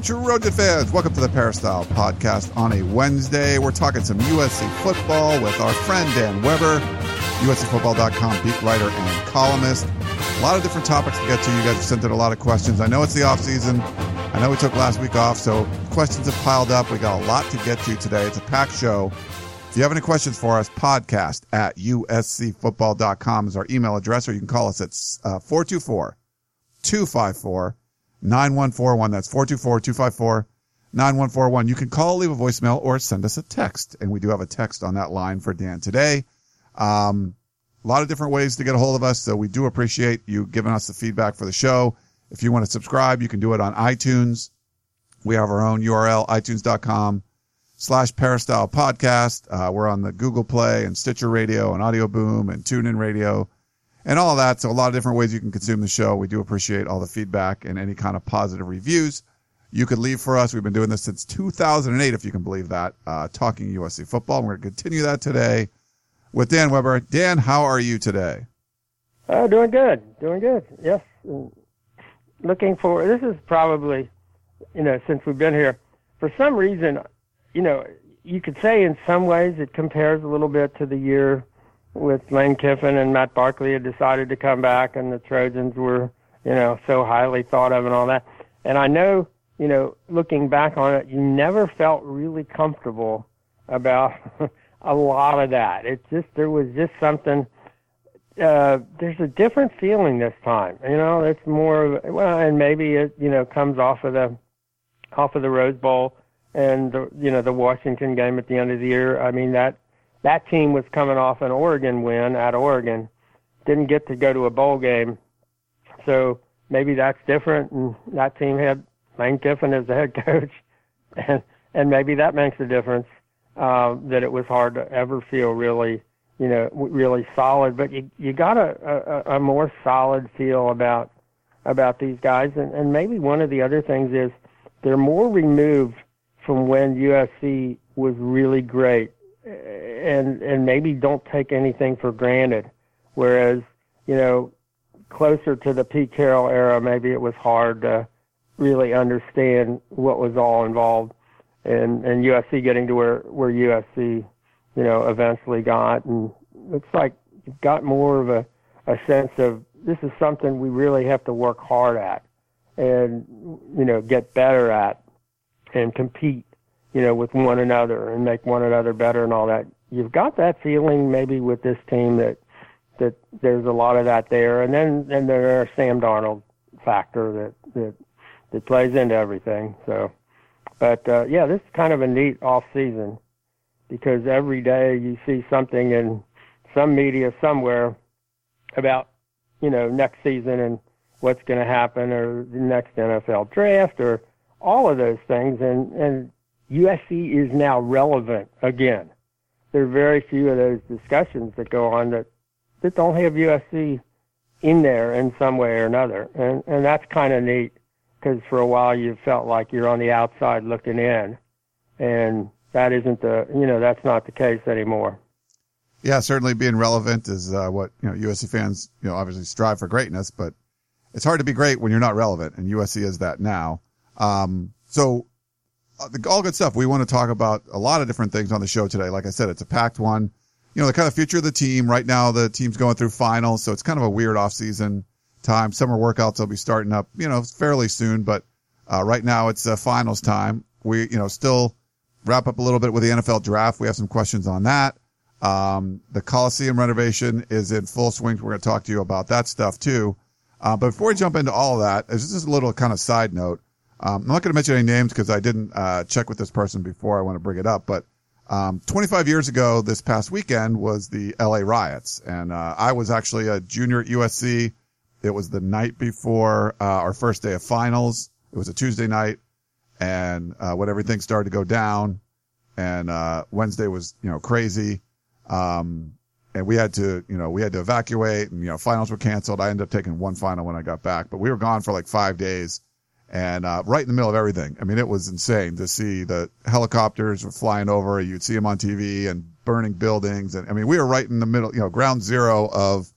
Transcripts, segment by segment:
Trojan fans. Welcome to the Peristyle Podcast on a Wednesday. We're talking some USC football with our friend Dan Weber, USCFootball.com beat writer and columnist. A lot of different topics to get to. You guys have sent in a lot of questions. I know it's the off season. I know we took last week off, so questions have piled up. We got a lot to get to today. It's a packed show. If you have any questions for us, podcast at uscfootball.com is our email address, or you can call us at 424 254 9141. That's 424 254 9141. You can call, leave a voicemail, or send us a text. And we do have a text on that line for Dan today. Um, a lot of different ways to get a hold of us. So we do appreciate you giving us the feedback for the show. If you want to subscribe, you can do it on iTunes. We have our own URL, itunes.com slash peristyle podcast. Uh, we're on the Google Play and Stitcher Radio and Audio Boom and TuneIn Radio and all that. So a lot of different ways you can consume the show. We do appreciate all the feedback and any kind of positive reviews you could leave for us. We've been doing this since 2008, if you can believe that, uh, talking USC football. We're going to continue that today with Dan Weber. Dan, how are you today? Uh, doing good, doing good. Yes, looking for. This is probably, you know, since we've been here, for some reason, you know, you could say in some ways it compares a little bit to the year with Lane Kiffin and Matt Barkley had decided to come back, and the Trojans were, you know, so highly thought of and all that. And I know, you know, looking back on it, you never felt really comfortable about a lot of that. It's just there was just something. Uh, there's a different feeling this time. You know, it's more of well, and maybe it you know comes off of the off of the Rose Bowl and the you know the Washington game at the end of the year. I mean that that team was coming off an Oregon win at Oregon, didn't get to go to a bowl game, so maybe that's different. And that team had Lane Kiffin as the head coach, and and maybe that makes a difference. Uh, that it was hard to ever feel really, you know, really solid. But you you got a, a, a more solid feel about about these guys, and, and maybe one of the other things is they're more removed from when USC was really great, and and maybe don't take anything for granted. Whereas, you know, closer to the Pete Carroll era, maybe it was hard to really understand what was all involved. And and USC getting to where where USC you know eventually got. And looks like you've got more of a a sense of this is something we really have to work hard at and you know get better at and compete you know with one another and make one another better and all that you've got that feeling maybe with this team that that there's a lot of that there. And then and there's Sam Darnold factor that that that plays into everything. So but uh, yeah, this is kind of a neat off season because every day you see something in some media somewhere about you know next season and what's going to happen or the next NFL draft or all of those things. And and USC is now relevant again. There are very few of those discussions that go on that that don't have USC in there in some way or another, and and that's kind of neat because for a while you felt like you're on the outside looking in, and that isn't the you know that's not the case anymore. Yeah, certainly being relevant is uh, what you know USC fans you know obviously strive for greatness, but it's hard to be great when you're not relevant, and USC is that now. Um, so all good stuff. We want to talk about a lot of different things on the show today. Like I said, it's a packed one. You know, the kind of future of the team right now. The team's going through finals, so it's kind of a weird off season time. Summer workouts will be starting up, you know, fairly soon, but uh, right now it's uh, finals time. We, you know, still wrap up a little bit with the NFL draft. We have some questions on that. Um, the Coliseum renovation is in full swing. We're going to talk to you about that stuff too. Uh, but before we jump into all that, this is a little kind of side note. Um, I'm not going to mention any names because I didn't uh, check with this person before I want to bring it up. But um, 25 years ago, this past weekend was the LA riots, and uh, I was actually a junior at USC. It was the night before uh, our first day of finals. It was a Tuesday night, and uh, when everything started to go down, and uh, Wednesday was you know crazy. Um, and we had to, you know, we had to evacuate and, you know, finals were canceled. I ended up taking one final when I got back, but we were gone for like five days and, uh, right in the middle of everything. I mean, it was insane to see the helicopters were flying over. You'd see them on TV and burning buildings. And I mean, we were right in the middle, you know, ground zero of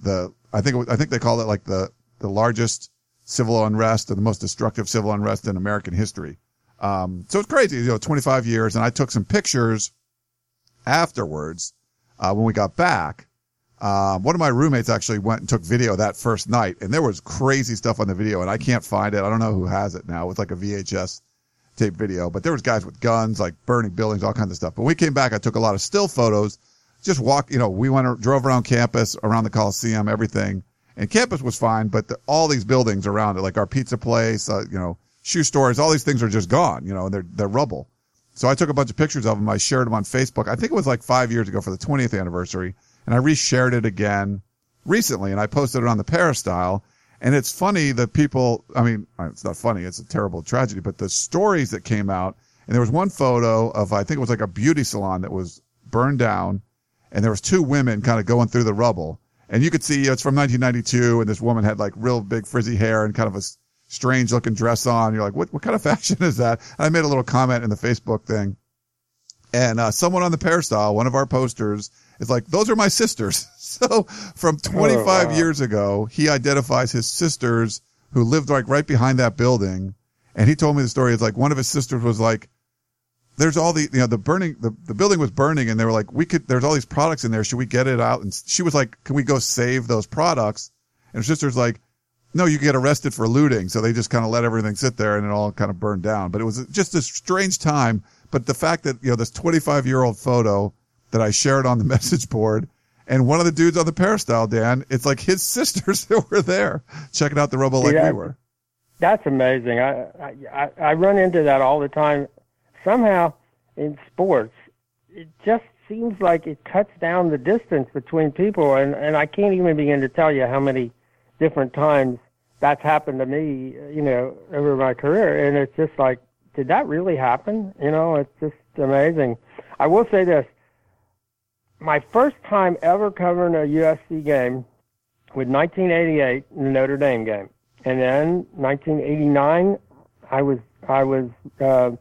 the, I think, I think they call it like the, the largest civil unrest and the most destructive civil unrest in American history. Um, so it's crazy, you know, 25 years and I took some pictures afterwards uh, when we got back. Um, one of my roommates actually went and took video that first night, and there was crazy stuff on the video, and I can't find it. I don't know who has it now. It's like a VHS tape video, but there was guys with guns, like burning buildings, all kinds of stuff. But when we came back, I took a lot of still photos. Just walk, you know, we went drove around campus, around the Coliseum, everything, and campus was fine, but the, all these buildings around it, like our pizza place, uh, you know, shoe stores, all these things are just gone, you know, they're they're rubble. So I took a bunch of pictures of them. I shared them on Facebook. I think it was like five years ago for the 20th anniversary. And I reshared it again recently and I posted it on the Peristyle. And it's funny that people, I mean, it's not funny. It's a terrible tragedy, but the stories that came out and there was one photo of, I think it was like a beauty salon that was burned down and there was two women kind of going through the rubble. And you could see it's from 1992 and this woman had like real big frizzy hair and kind of a strange looking dress on. You're like, what, what kind of fashion is that? And I made a little comment in the Facebook thing. And, uh, someone on the Peristyle, one of our posters is like, those are my sisters. so from 25 oh, wow. years ago, he identifies his sisters who lived like right behind that building. And he told me the story. It's like one of his sisters was like, there's all the, you know, the burning, the, the building was burning and they were like, we could, there's all these products in there. Should we get it out? And she was like, can we go save those products? And her sister's like, no, you get arrested for looting. So they just kind of let everything sit there and it all kind of burned down. But it was just a strange time. But the fact that, you know, this 25 year old photo that I shared on the message board and one of the dudes on the peristyle, Dan, it's like his sisters that were there checking out the rubble like we were. That's amazing. I, I, I run into that all the time. Somehow in sports, it just seems like it cuts down the distance between people. And, and I can't even begin to tell you how many different times that's happened to me, you know, over my career. And it's just like, did that really happen? You know, it's just amazing. I will say this. My first time ever covering a USC game was 1988, the Notre Dame game. And then 1989, I was, I was, uh,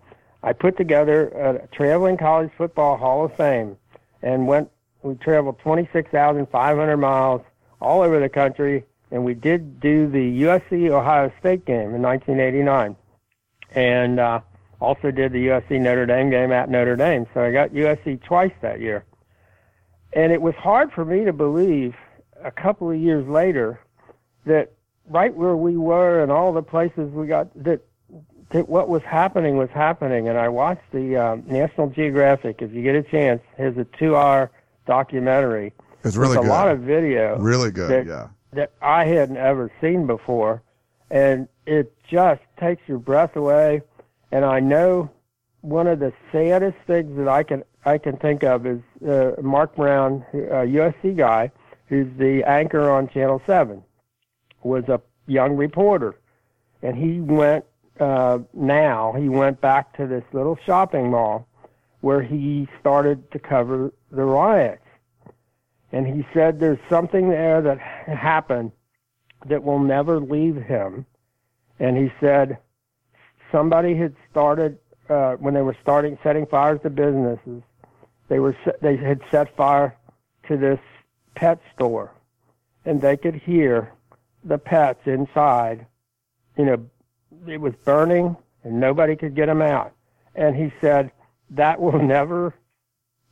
I put together a traveling college football Hall of Fame and went, we traveled 26,500 miles all over the country and we did do the USC Ohio State game in 1989, and uh, also did the USC Notre Dame game at Notre Dame. So I got USC twice that year, and it was hard for me to believe a couple of years later that right where we were and all the places we got that that what was happening was happening. And I watched the um, National Geographic. If you get a chance, has a two-hour documentary. It's really good. a lot of video. Really good. That, yeah that I hadn't ever seen before, and it just takes your breath away. And I know one of the saddest things that I can I can think of is uh, Mark Brown, a USC guy, who's the anchor on Channel Seven, was a young reporter, and he went uh, now he went back to this little shopping mall where he started to cover the riots and he said there's something there that happened that will never leave him. And he said somebody had started uh, when they were starting setting fires to businesses. They were they had set fire to this pet store, and they could hear the pets inside. You know, it was burning, and nobody could get them out. And he said that will never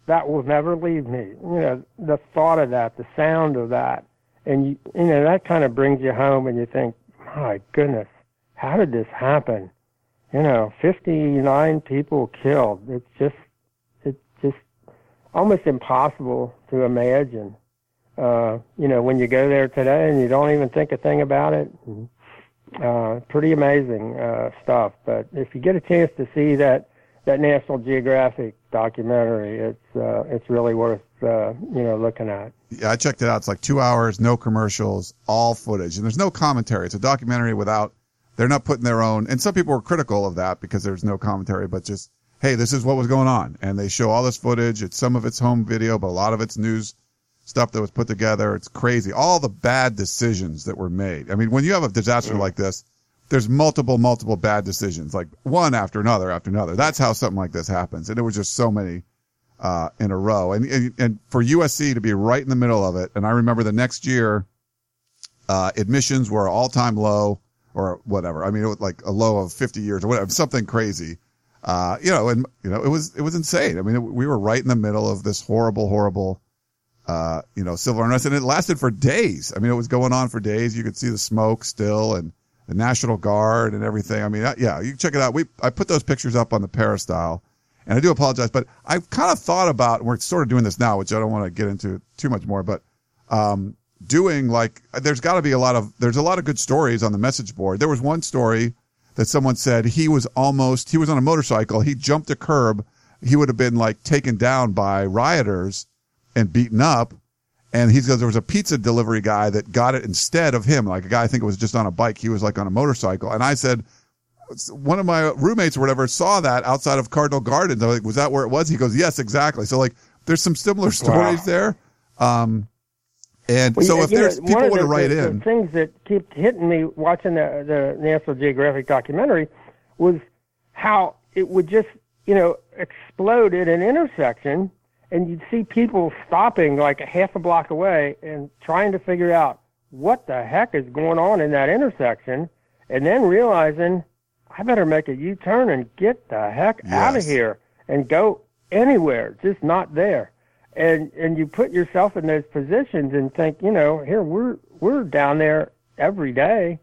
that will never leave me. You know, the thought of that, the sound of that, and you, you know, that kind of brings you home, and you think, my goodness, how did this happen? You know, 59 people killed. It's just, it's just almost impossible to imagine. Uh, you know, when you go there today and you don't even think a thing about it. Uh, pretty amazing uh, stuff. But if you get a chance to see that that National Geographic documentary. It's uh, it's really worth uh, you know looking at. Yeah, I checked it out. It's like two hours, no commercials, all footage, and there's no commentary. It's a documentary without. They're not putting their own. And some people were critical of that because there's no commentary, but just hey, this is what was going on. And they show all this footage. It's some of it's home video, but a lot of it's news stuff that was put together. It's crazy. All the bad decisions that were made. I mean, when you have a disaster mm. like this, there's multiple, multiple bad decisions, like one after another after another. That's how something like this happens. And it was just so many, uh, in a row. And, and, and for USC to be right in the middle of it. And I remember the next year, uh, admissions were all time low or whatever. I mean, it was like a low of 50 years or whatever, something crazy. Uh, you know, and, you know, it was, it was insane. I mean, it, we were right in the middle of this horrible, horrible, uh, you know, civil unrest and it lasted for days. I mean, it was going on for days. You could see the smoke still and the National Guard and everything. I mean, yeah, you check it out. We, I put those pictures up on the Peristyle and I do apologize, but I've kind of thought about, we're sort of doing this now, which I don't want to get into too much more, but, um, doing like, there's got to be a lot of, there's a lot of good stories on the message board. There was one story that someone said he was almost, he was on a motorcycle. He jumped a curb. He would have been like taken down by rioters and beaten up. And he says there was a pizza delivery guy that got it instead of him. Like a guy, I think it was just on a bike. He was like on a motorcycle. And I said, one of my roommates or whatever saw that outside of Cardinal Gardens. I was like, was that where it was? He goes, yes, exactly. So like, there's some similar stories wow. there. Um, and well, so if there's know, people want to write the, in, the things that keep hitting me watching the, the National Geographic documentary was how it would just, you know, explode at an intersection and you'd see people stopping like a half a block away and trying to figure out what the heck is going on in that intersection and then realizing I better make a U-turn and get the heck yes. out of here and go anywhere, just not there and and you put yourself in those positions and think, you know, here we're we're down there every day,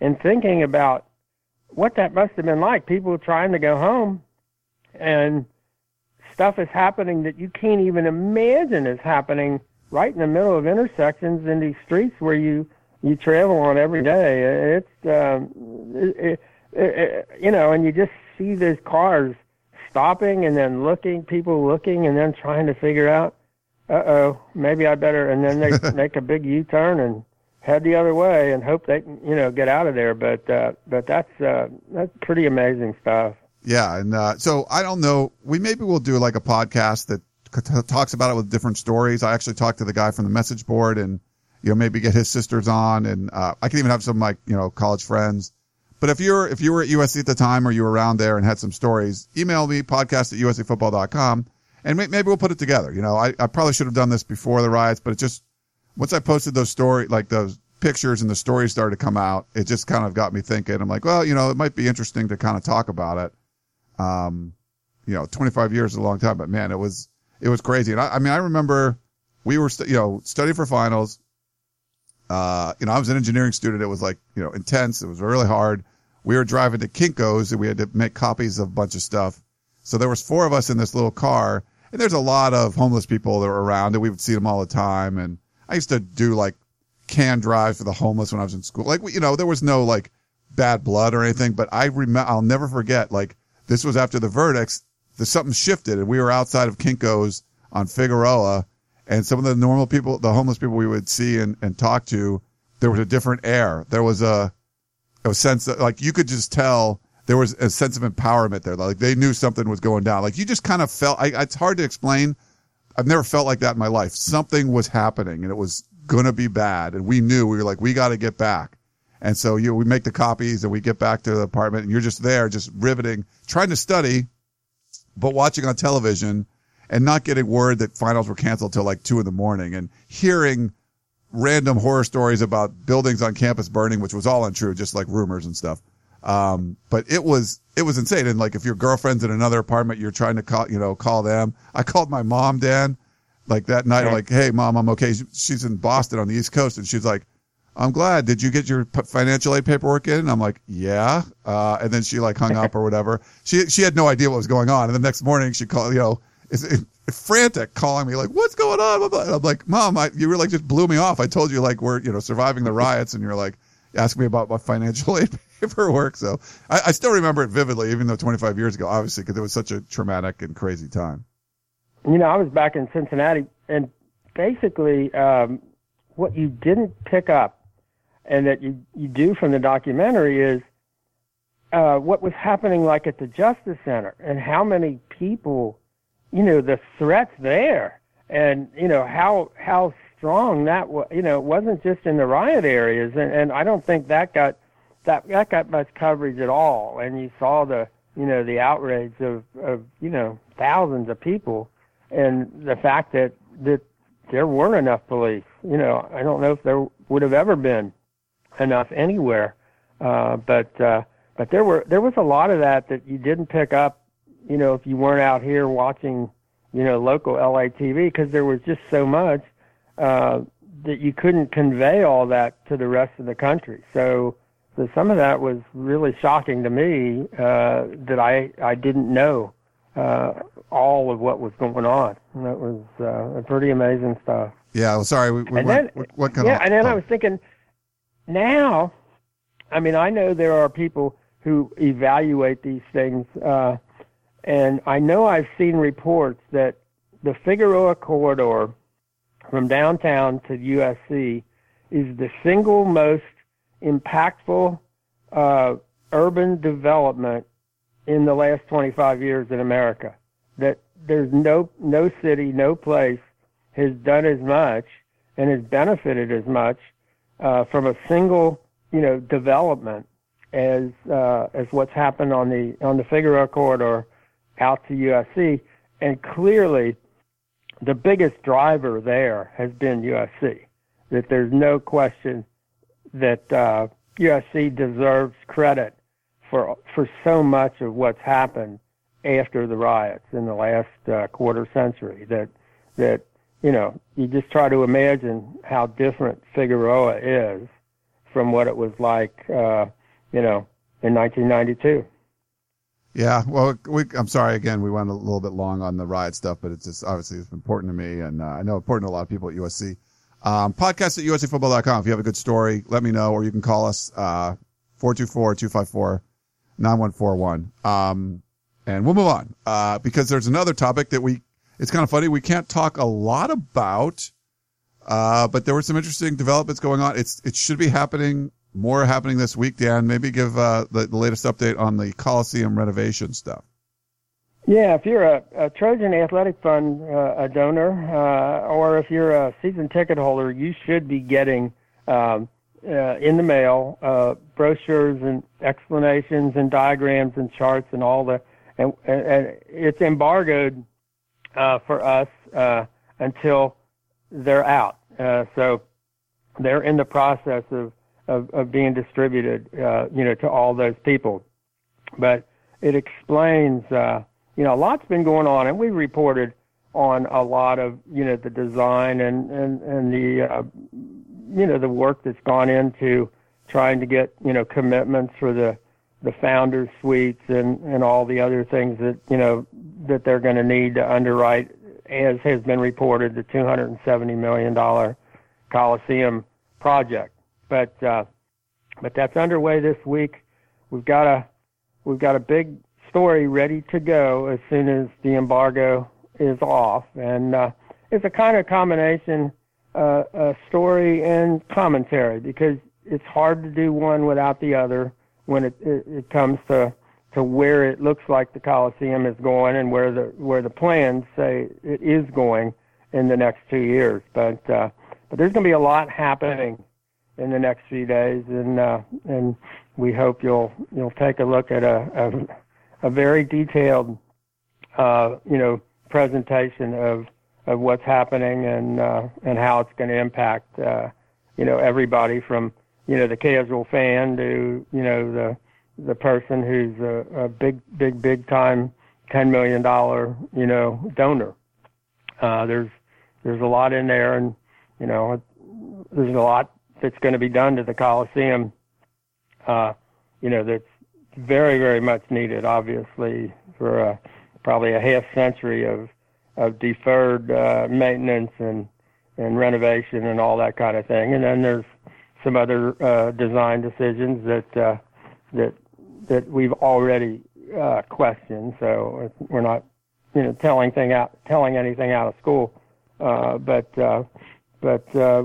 and thinking about what that must have been like. People trying to go home, and stuff is happening that you can't even imagine is happening right in the middle of intersections in these streets where you you travel on every day. It's um, it, it, it, you know, and you just see these cars stopping and then looking, people looking and then trying to figure out, uh oh, maybe I better, and then they make a big U turn and head the other way and hope they, you know, get out of there. But, uh, but that's, uh, that's pretty amazing stuff. Yeah. And, uh, so I don't know. We maybe we'll do like a podcast that t- talks about it with different stories. I actually talked to the guy from the message board and, you know, maybe get his sisters on and, uh, I can even have some like, you know, college friends but if you're, if you were at USC at the time or you were around there and had some stories, email me podcast at uscfootball.com and maybe we'll put it together. You know, I, I probably should have done this before the riots, but it just, once I posted those story, like those pictures and the stories started to come out, it just kind of got me thinking. I'm like, well, you know, it might be interesting to kind of talk about it. Um, you know, 25 years is a long time, but man, it was, it was crazy. And I, I mean, I remember we were, st- you know, studying for finals. Uh, you know, I was an engineering student. It was like, you know, intense. It was really hard we were driving to Kinko's and we had to make copies of a bunch of stuff. So there was four of us in this little car and there's a lot of homeless people that were around and we would see them all the time. And I used to do like can drive for the homeless when I was in school. Like, you know, there was no like bad blood or anything, but I remember, I'll never forget, like this was after the verdicts, the something shifted and we were outside of Kinko's on Figueroa and some of the normal people, the homeless people we would see and, and talk to, there was a different air. There was a, a sense like you could just tell there was a sense of empowerment there. Like they knew something was going down. Like you just kind of felt, I, it's hard to explain. I've never felt like that in my life. Something was happening and it was going to be bad. And we knew we were like, we got to get back. And so you, we make the copies and we get back to the apartment and you're just there, just riveting, trying to study, but watching on television and not getting word that finals were canceled till like two in the morning and hearing random horror stories about buildings on campus burning, which was all untrue, just like rumors and stuff. Um, but it was, it was insane. And like, if your girlfriend's in another apartment, you're trying to call, you know, call them. I called my mom, Dan, like that night, like, Hey, mom, I'm okay. She's in Boston on the East Coast. And she's like, I'm glad. Did you get your financial aid paperwork in? And I'm like, yeah. Uh, and then she like hung up or whatever. She, she had no idea what was going on. And the next morning she called, you know, is frantic calling me like, what's going on? I'm like, mom, I, you were just blew me off. I told you like we're, you know, surviving the riots and you're like asking me about my financial aid paperwork. So I, I still remember it vividly, even though 25 years ago, obviously, because it was such a traumatic and crazy time. You know, I was back in Cincinnati and basically, um, what you didn't pick up and that you, you do from the documentary is uh, what was happening like at the Justice Center and how many people, you know, the threats there and, you know, how, how strong that was, you know, it wasn't just in the riot areas. And, and I don't think that got, that, that got much coverage at all. And you saw the, you know, the outrage of, of, you know, thousands of people and the fact that, that there weren't enough police. You know, I don't know if there would have ever been enough anywhere. Uh, but, uh, but there were there was a lot of that that you didn't pick up, you know, if you weren't out here watching, you know, local LA TV because there was just so much uh, that you couldn't convey all that to the rest of the country. So, so some of that was really shocking to me uh, that I I didn't know uh, all of what was going on. And that was uh, pretty amazing stuff. Yeah, well, sorry. We, we and went, then, what, what kind yeah, of, and then oh. I was thinking, now, I mean, I know there are people who evaluate these things. Uh, and I know I've seen reports that the Figueroa corridor from downtown to USC is the single most impactful uh, urban development in the last 25 years in America. That there's no no city, no place has done as much and has benefited as much uh, from a single you know development as uh, as what's happened on the on the Figueroa corridor out to USC, and clearly the biggest driver there has been USC. That there's no question that uh, USC deserves credit for for so much of what's happened after the riots in the last uh, quarter century. That that you know you just try to imagine how different Figueroa is from what it was like. Uh, you know, in 1992. Yeah, well, we, I'm sorry again. We went a little bit long on the riot stuff, but it's just obviously it's important to me, and uh, I know important to a lot of people at USC. Um, podcast at uscfootball.com. If you have a good story, let me know, or you can call us uh, 424-254-9141. Um, and we'll move on uh, because there's another topic that we. It's kind of funny. We can't talk a lot about, uh, but there were some interesting developments going on. It's it should be happening more happening this week, Dan. Maybe give uh, the, the latest update on the Coliseum renovation stuff. Yeah, if you're a, a Trojan Athletic Fund uh, a donor, uh, or if you're a season ticket holder, you should be getting um, uh, in the mail uh, brochures and explanations and diagrams and charts and all the. And, and, it's embargoed uh, for us until they're out. So they're in the process of of, of being distributed, uh, you know, to all those people. But it explains, uh, you know, a lot's been going on, and we reported on a lot of, you know, the design and and and the, uh, you know, the work that's gone into trying to get, you know, commitments for the the founders suites and and all the other things that you know that they're going to need to underwrite, as has been reported, the 270 million dollar Coliseum project but uh, but that's underway this week. We've got a we've got a big story ready to go as soon as the embargo is off, and uh, it's a kind of combination uh, uh, story and commentary because it's hard to do one without the other when it, it, it comes to to where it looks like the Coliseum is going and where the where the plans say it is going in the next two years. But uh, but there's going to be a lot happening in the next few days, and uh, and we hope you'll you'll take a look at a a, a very detailed uh, you know presentation of of what's happening and uh, and how it's going to impact uh, you know everybody from you know the casual fan to you know the the person who's a, a big big big time ten million dollar you know donor. Uh, there's there's a lot in there, and you know there's a lot that's going to be done to the Coliseum, uh, you know, that's very, very much needed, obviously, for uh, probably a half century of of deferred uh, maintenance and and renovation and all that kind of thing. And then there's some other uh, design decisions that uh, that that we've already uh, questioned. So we're not, you know, telling thing out, telling anything out of school. Uh, but uh, but uh,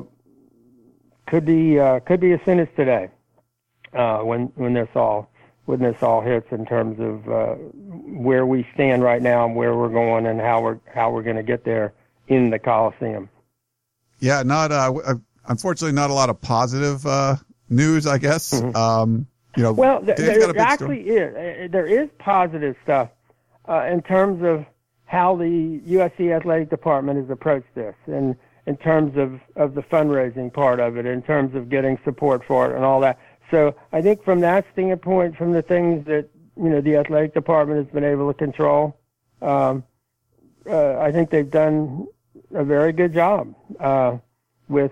could be uh, could be as soon as today uh, when when this all when this all hits in terms of uh, where we stand right now and where we're going and how we're how we're going to get there in the Coliseum. Yeah, not uh, uh, unfortunately not a lot of positive uh, news, I guess. Mm-hmm. Um, you know, well, th- there actually is there is positive stuff uh, in terms of how the USC athletic department has approached this, and in terms of of the fundraising part of it, in terms of getting support for it, and all that. So I think from that standpoint, from the things that you know the athletic department has been able to control, um, uh, I think they've done a very good job uh, with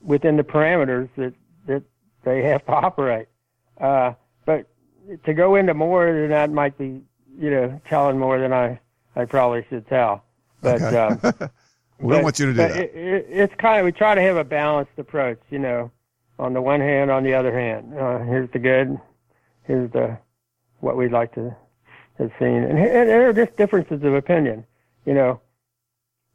within the parameters that that they have to operate. Uh, but to go into more than that might be, you know, telling more than I I probably should tell. But Okay. um, we don't want you to do that. It, it, it's kind of we try to have a balanced approach. You know, on the one hand, on the other hand, uh, here's the good, here's the what we'd like to have seen, and, and there are just differences of opinion. You know,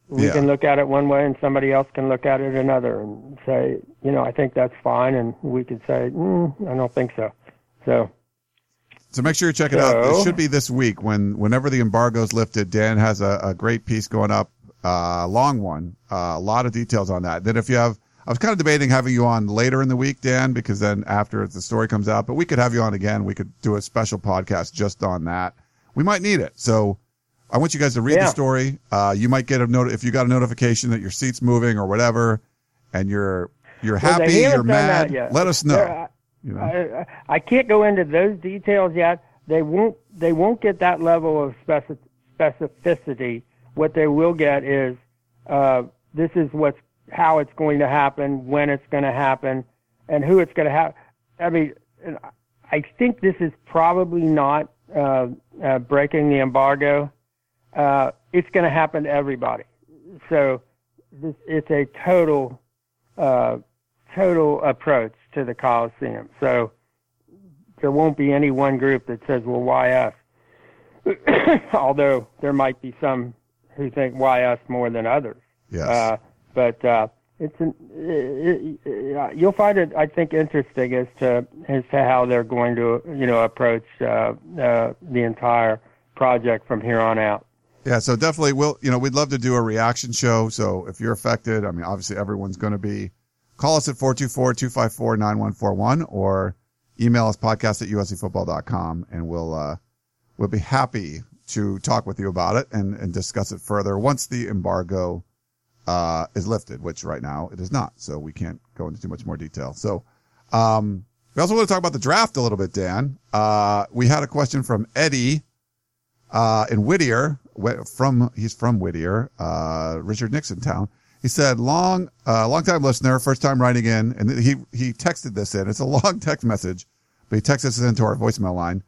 we Yeah. can look at it one way, and somebody else can look at it another, and say, you know, I think that's fine, and we could say, mm, I don't think so. So So make sure you check it out. It should be this week when whenever the embargo is lifted. Dan has a, a great piece going up, uh, long one, uh, a lot of details on that. Then if you have, I was kind of debating having you on later in the week, Dan, because then after the story comes out, but we could have you on again. We could do a special podcast just on that. We might need it. So I want you guys to read the story. Uh, you might get a note if you got a notification that your seat's moving or whatever, and you're you're happy, haven't you're mad. Let us know. There- You know? I, I- I can't go into those details yet. They won't. They won't get that level of specificity. What they will get is uh, this is what's how it's going to happen, when it's going to happen, and who it's going to have. I mean, I think this is probably not uh, uh, breaking the embargo. Uh, it's going to happen to everybody. So this, it's a total uh, total approach to the Coliseum. So there won't be any one group that says, well, why us? Although there might be some who think, why us more than others. yes. Uh, but uh, it's an, it, it, you'll find it, I think, interesting as to as to how they're going to, you know, approach uh, uh, the entire project from here on out. Yeah, so definitely we'll, you know, we'd love to do a reaction show. So if you're affected, I mean, obviously everyone's going to be, call us at 424-254-9141 or email us podcast at uscfootball.com and we'll, uh, we'll be happy to talk with you about it and, and discuss it further once the embargo, uh, is lifted, which right now it is not. So we can't go into too much more detail. So, um, we also want to talk about the draft a little bit, Dan. Uh, we had a question from Eddie, uh, in Whittier, from he's from Whittier, uh, Richard Nixon town. He said, "Long, uh, long time listener, first time writing in, and he he texted this in. It's a long text message, but he texted this into our voicemail line.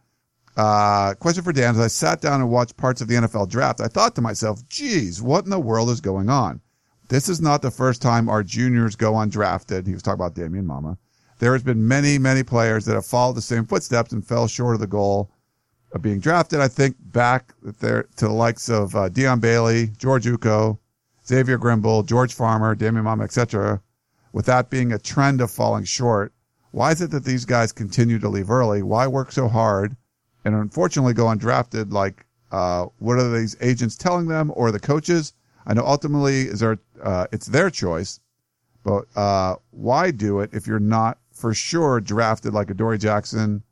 Uh, question for Dan: As I sat down and watched parts of the NFL draft, I thought to myself, "Geez, what in the world is going on? This is not the first time our juniors go undrafted." He was talking about Damien Mama. There has been many, many players that have followed the same footsteps and fell short of the goal of being drafted. I think back there to the likes of uh, Dion Bailey, George Uko, Xavier Grimble, George Farmer, Damien Mama, etc. With that being a trend of falling short, why is it that these guys continue to leave early? Why work so hard and unfortunately go undrafted? Like, uh, what are these agents telling them or the coaches? I know ultimately is there, uh, it's their choice, but, uh, why do it if you're not for sure drafted like Adoree' Jackson,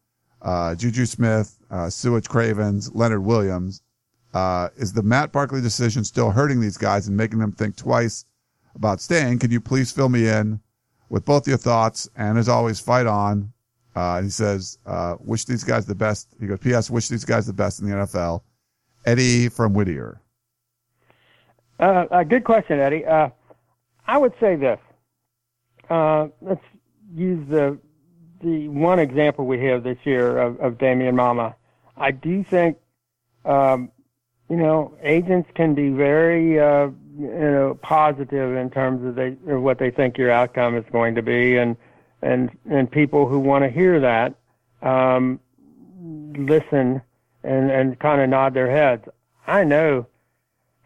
uh, Juju Smith, uh, Su'a Cravens, Leonard Williams. Uh, is the Matt Barkley decision still hurting these guys and making them think twice about staying? Can you please fill me in with both your thoughts? And as always, fight on. Uh, and he says, uh, wish these guys the best. He goes, P.S. Wish these guys the best in the NFL. Eddie from Whittier. Uh, a good question, Eddie. Uh, I would say this. Uh, let's use the the one example we have this year of, of Damien Mama. I do think, um, you know, agents can be very, uh, you know, positive in terms of they what they think your outcome is going to be, and and and people who want to hear that um, listen and and kind of nod their heads. I know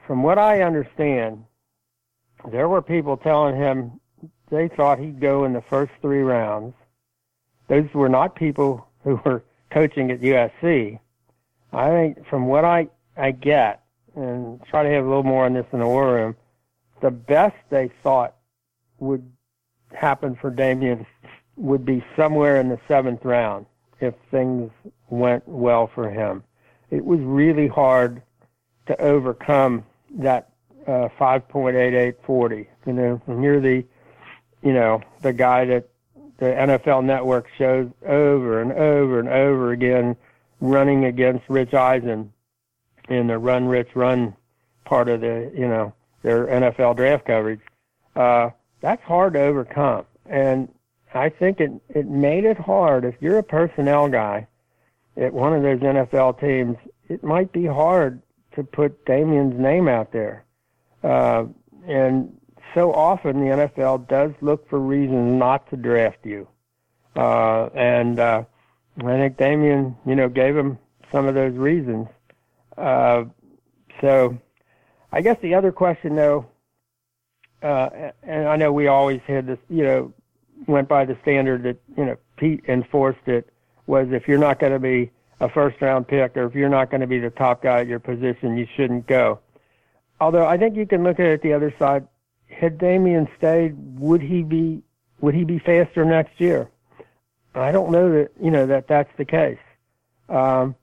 from what I understand, there were people telling him they thought he'd go in the first three rounds. Those were not people who were coaching at USC, I think from what I I get, and try to have a little more on this in the war room, the best they thought would happen for Damien would be somewhere in the seventh round if things went well for him. It was really hard to overcome that uh, 5.8840. You know, when you're the, you know, the guy that the NFL Network shows over and over and over again, running against Rich Eisen in the run, Rich, run part of the, you know, their NFL draft coverage. Uh, that's hard to overcome, and I think it it made it hard. If you're a personnel guy at one of those NFL teams, it might be hard to put Damien's name out there. Uh, and so often the NFL does look for reasons not to draft you. Uh, and uh, I think Damien, you know, gave him some of those reasons. Uh, so I guess the other question, though, uh, and I know we always had this, you know, went by the standard that, you know, Pete enforced it, was if you're not going to be a first round pick or if you're not going to be the top guy at your position, you shouldn't go. Although I think you can look at it the other side. Had Damien stayed, would he be would he be faster next year? I don't know that you know that that's the case. Um,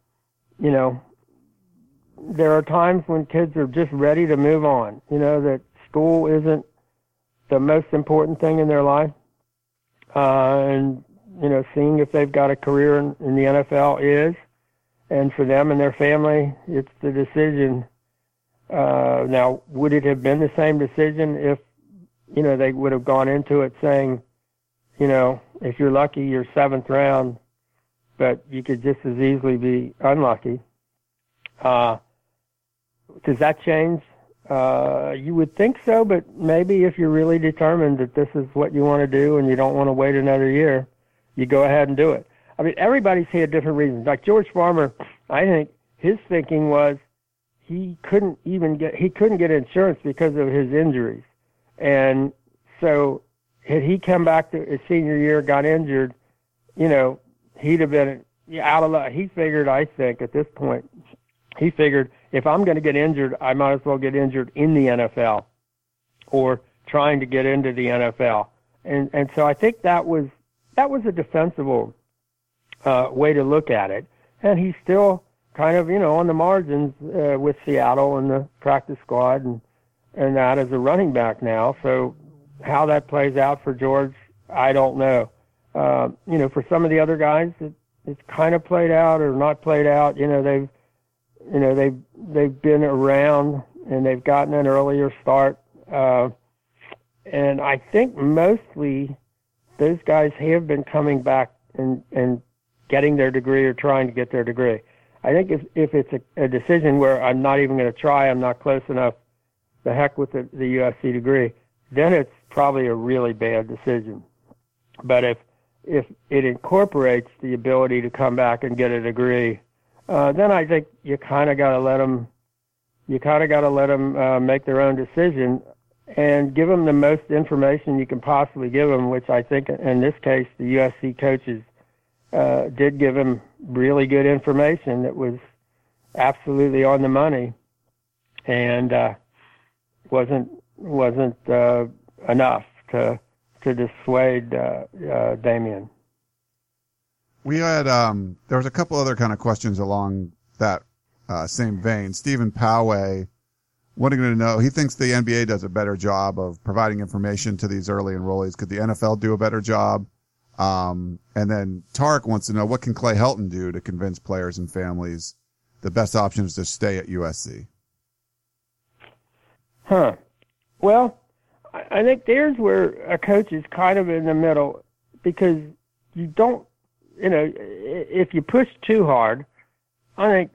you know, there are times when kids are just ready to move on. You know that school isn't the most important thing in their life, uh, and you know, seeing if they've got a career in, in the NFL is, and for them and their family, it's the decision. Uh, now, would it have been the same decision if, you know, they would have gone into it saying, you know, if you're lucky, you're seventh round, but you could just as easily be unlucky. Uh, does that change? Uh, you would think so, but maybe if you're really determined that this is what you want to do and you don't want to wait another year, you go ahead and do it. I mean, everybody's had different reasons. Like George Farmer, I think his thinking was he couldn't even get he couldn't get insurance because of his injuries, and so had he come back to his senior year, got injured, you know, he'd have been out of luck. He figured, I think, at this point, he figured if I'm going to get injured, I might as well get injured in the NFL or trying to get into the NFL. And and so I think that was that was a defensible uh, way to look at it. And he's still kind of, you know, on the margins uh, with Seattle and the practice squad and and that as a running back now. So how that plays out for George, I don't know. Uh, you know, for some of the other guys, it, it's kind of played out or not played out. You know, they've you know they've they've been around and they've gotten an earlier start. Uh, and I think mostly those guys have been coming back and and getting their degree or trying to get their degree. I think if if it's a, a decision where I'm not even going to try, I'm not close enough, the heck with the, the USC degree, then it's probably a really bad decision. But if if it incorporates the ability to come back and get a degree, uh, then I think you kind of got to let them. You kind of got to let them uh, make their own decision and give them the most information you can possibly give them, which I think in this case the USC coaches uh, did give him really good information that was absolutely on the money, and uh, wasn't wasn't uh, enough to to dissuade uh, uh, Damien. We had um, there was a couple other kind of questions along that uh, same vein. Stephen Poway wanting to know, he thinks the NBA does a better job of providing information to these early enrollees. Could the NFL do a better job? Um, and then Tarek wants to know, what can Clay Helton do to convince players and families the best option is to stay at USC? Huh. Well, I think there's where a coach is kind of in the middle because you don't, you know, if you push too hard, I think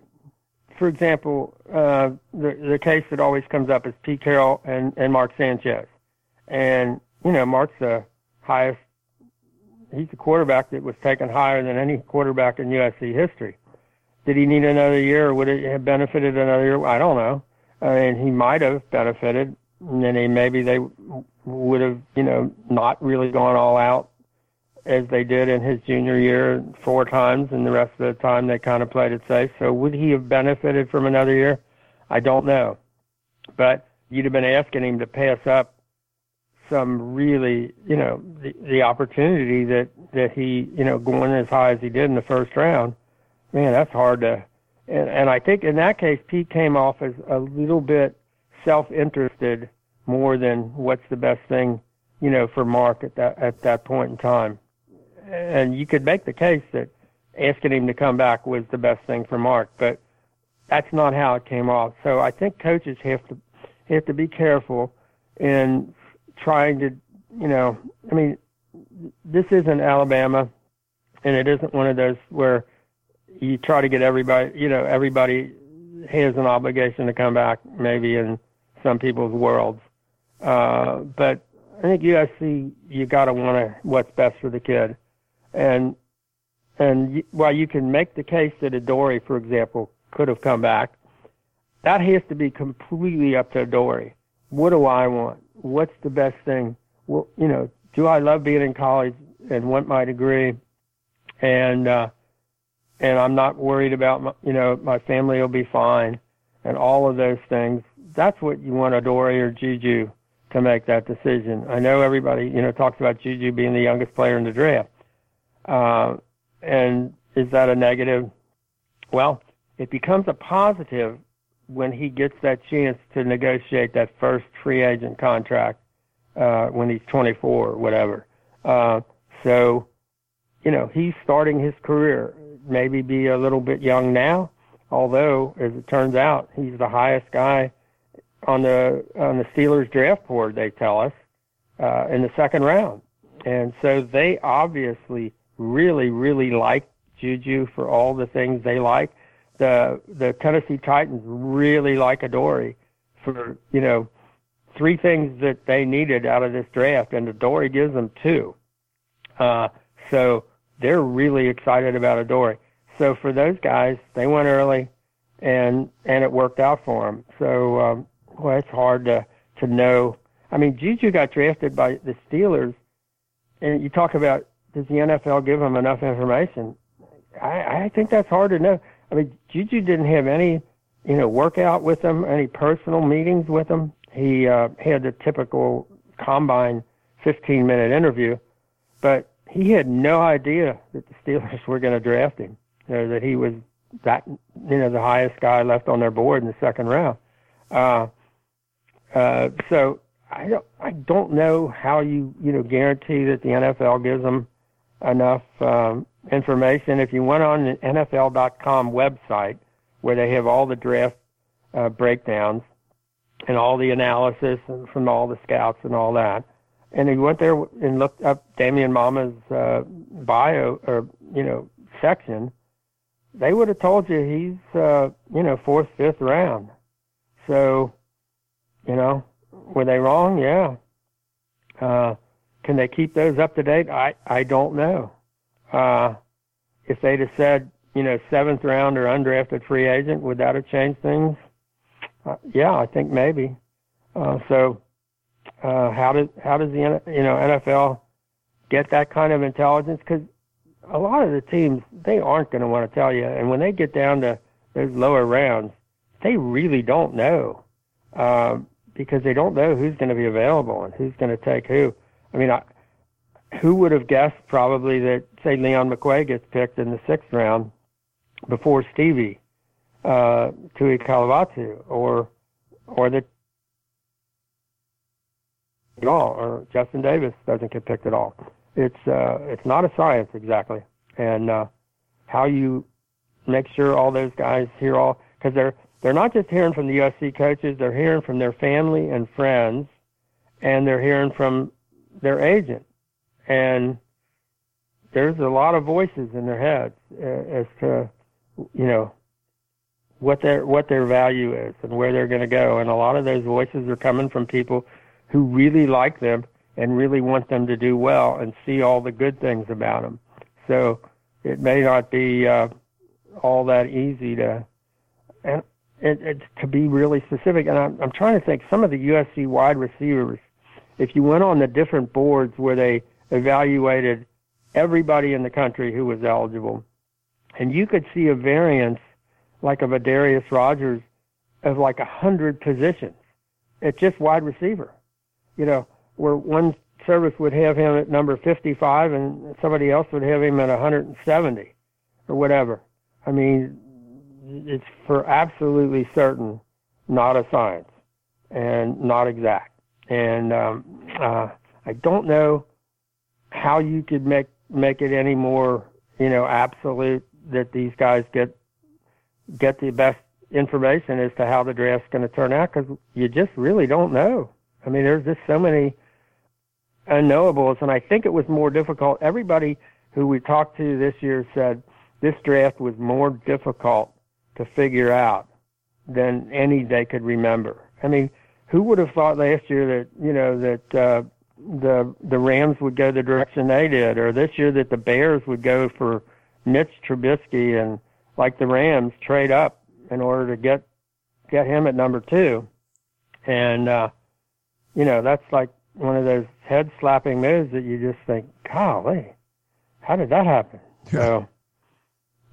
for example, uh, the the case that always comes up is Pete Carroll and and Mark Sanchez, and you know Mark's the highest. He's the quarterback that was taken higher than any quarterback in USC history. Did he need another year, or would it have benefited another year? I don't know. I mean, he might have benefited, and then he, maybe they would have, you know, not really gone all out as they did in his junior year four times, and the rest of the time they kind of played it safe. So would he have benefited from another year? I don't know, but you'd have been asking him to pass up some really, you know, the, the opportunity that that he, you know, going as high as he did in the first round. Man, that's hard to. And, and I think in that case, Pete came off as a little bit self-interested more than what's the best thing, you know, for Mark at that at that point in time and you could make the case that asking him to come back was the best thing for Mark, but that's not how it came off. So I think coaches have to have to be careful in trying to, you know, I mean, this isn't Alabama, and it isn't one of those where you try to get everybody, you know, everybody has an obligation to come back, maybe in some people's worlds. Uh, but I think USC, you got to want to what's best for the kid and and while you can make the case that Adoree', for example, could have come back, that has to be completely up to Adoree'. What do I want? What's the best thing? Well, you know, do I love being in college and want my degree? And uh, and I'm not worried about my, you know my family will be fine, and all of those things. That's what you want Adoree' or Juju to make that decision. I know everybody you know talks about Juju being the youngest player in the draft uh, and is that a negative? Well, it becomes a positive when he gets that chance to negotiate that first free agent contract uh, when he's 24 or whatever. Uh, so, you know, he's starting his career. Maybe be a little bit young now, although as it turns out, he's the highest guy on the on the Steelers draft board. They tell us uh, in the second round, and so they obviously really, really like Juju for all the things they like. The the Tennessee Titans really like Adoree' for you know three things that they needed out of this draft, and Adoree' gives them two. Uh, so they're really excited about Adoree'. So for those guys, they went early, and and it worked out for them. So um, well, it's hard to to know. I mean, Juju got drafted by the Steelers, and you talk about does the NFL give him enough information? I, I think that's hard to know. I mean, Juju didn't have any, you know, workout with him, any personal meetings with him. He uh, had the typical combine 15 minute interview, but he had no idea that the Steelers were going to draft him, you know, that he was that, you know, the highest guy left on their board in the second round. Uh, uh, so I don't, I don't know how you, you know, guarantee that the NFL gives them enough um, information. If you went on the NFL.com website where they have all the draft uh, breakdowns and all the analysis from all the scouts and all that, and you went there and looked up Damien Mama's uh, bio or you know section, they would have told you he's uh, you know fourth, fifth round. So, you know, were they wrong? Yeah. Uh, can they keep those up to date? I I don't know. Uh, if they'd have said, you know, seventh round or undrafted free agent, would that have changed things? Uh, yeah, I think maybe. Uh, so, uh, how does how does the you know NFL get that kind of intelligence? Because a lot of the teams they aren't going to want to tell you, and when they get down to those lower rounds, they really don't know um, because they don't know who's going to be available and who's going to take who. I mean, I, who would have guessed probably that say Leon McQuay gets picked in the sixth round before Stevie uh, Tu'ikolovatu or or that at all or Justin Davis doesn't get picked at all. It's uh, it's not a science exactly, and uh, how you make sure all those guys hear all because they're they're not just hearing from the USC coaches, they're hearing from their family and friends, and they're hearing from their agent, and there's a lot of voices in their heads uh, as to you know what their what their value is and where they're going to go, and a lot of those voices are coming from people who really like them and really want them to do well and see all the good things about them. So it may not be uh, all that easy to and it, it, to be really specific. And I'm, I'm trying to think some of the USC wide receivers if you went on the different boards where they evaluated everybody in the country who was eligible. And you could see a variance like of a Darreus Rogers of like a hundred positions It's just wide receiver. You know, where one service would have him at number 55 and somebody else would have him at 170 or whatever. I mean, it's for absolutely certain not a science and not exact. And um, uh, I don't know how you could make make it any more, you know, absolute that these guys get get the best information as to how the draft's going to turn out because you just really don't know. I mean, there's just so many unknowables, and I think it was more difficult. Everybody who we talked to this year said this draft was more difficult to figure out than any they could remember. I mean, who would have thought last year that you know that uh, the the Rams would go the direction they did, or this year that the Bears would go for Mitch Trubisky and like the Rams trade up in order to get get him at number two, and uh, you know that's like one of those head slapping moves that you just think, golly, how did that happen? Yeah. So,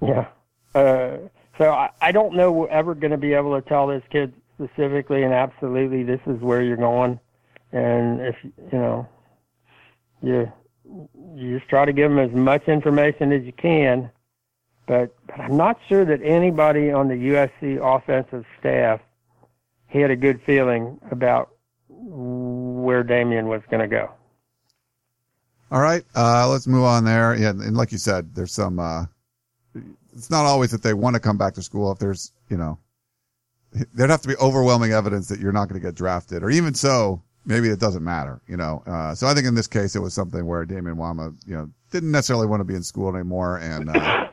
yeah. Uh, so I, I don't know we're ever going to be able to tell this kid specifically and absolutely this is where you're going, and if you know, you you just try to give them as much information as you can. But, but I'm not sure that anybody on the USC offensive staff had a good feeling about where Damien was going to go. All right, uh, let's move on there. Yeah, and like you said, there's some. Uh, it's not always that they want to come back to school. If there's, you know, there'd have to be overwhelming evidence that you're not going to get drafted, or even so, maybe it doesn't matter. You know, uh, so I think in this case it was something where Damien Mama, you know, didn't necessarily want to be in school anymore, and uh,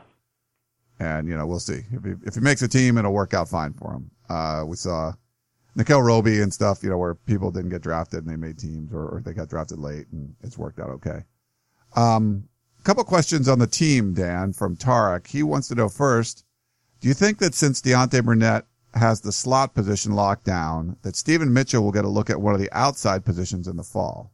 and you know, we'll see if he if he makes a team, it'll work out fine for him. Uh, we saw Nickell Robey and stuff, you know, where people didn't get drafted and they made teams or, or they got drafted late and it's worked out okay. Um, a couple questions on the team, Dan, from Tarek. He wants to know first, do you think that since Deontay Burnett has the slot position locked down, that Steven Mitchell will get a look at one of the outside positions in the fall?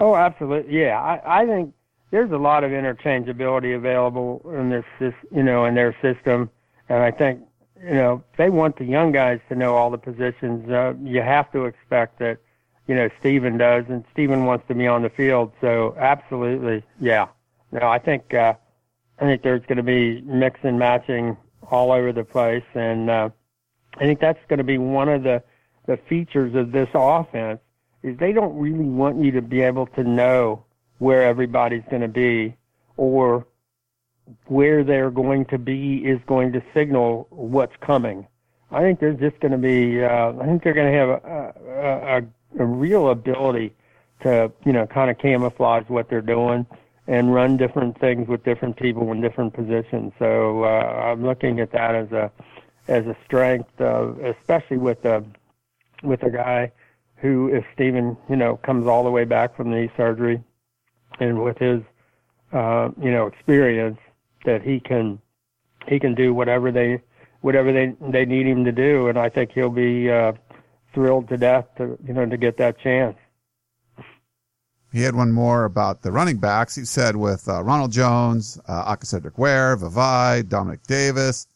Oh, absolutely. Yeah. I, I think there's a lot of interchangeability available in this, you know, in their system. And I think you know, they want the young guys to know all the positions. Uh, you have to expect that, you know, Steven does, and Steven wants to be on the field. So absolutely, yeah. No, I think uh, I think there's going to be mix and matching all over the place, and uh, I think that's going to be one of the the features of this offense is they don't really want you to be able to know where everybody's going to be or where they're going to be is going to signal what's coming. I think there's just going to be. Uh, I think they're going to have a, a, a real ability to, you know, kind of camouflage what they're doing and run different things with different people in different positions. So uh, I'm looking at that as a as a strength, uh, especially with a with a guy who, if Steven, you know, comes all the way back from knee surgery, and with his, uh, you know, experience, that he can he can do whatever they whatever they they need him to do, and I think he'll be uh, thrilled to death to you know to get that chance. He had one more about the running backs. He said with uh, Ronald Jones, uh, Aca'Cedric Ware, Vavae, Dominic Davis,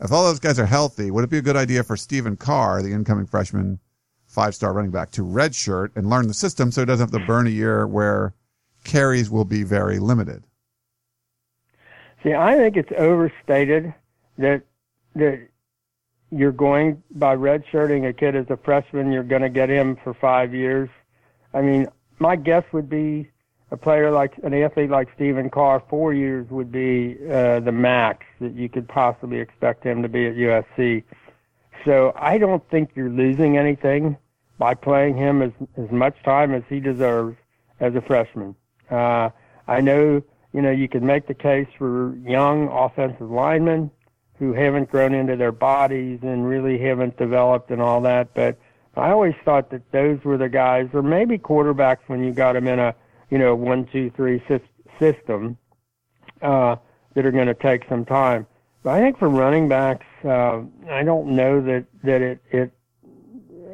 if all those guys are healthy, would it be a good idea for Stephen Carr, the incoming freshman five-star running back, to redshirt and learn the system so he doesn't have to burn a year where carries will be very limited? See, I think it's overstated that that you're going by redshirting a kid as a freshman, you're going to get him for five years. I mean, my guess would be a player like an athlete like Stephen Carr, four years would be uh, the max that you could possibly expect him to be at USC. So I don't think you're losing anything by playing him as as much time as he deserves as a freshman. Uh, I know you know, you could make the case for young offensive linemen who haven't grown into their bodies and really haven't developed and all that. But I always thought that those were the guys, or maybe quarterbacks when you got them in a, you know, one, two, three system, uh, that are going to take some time. But I think for running backs, uh, I don't know that that it it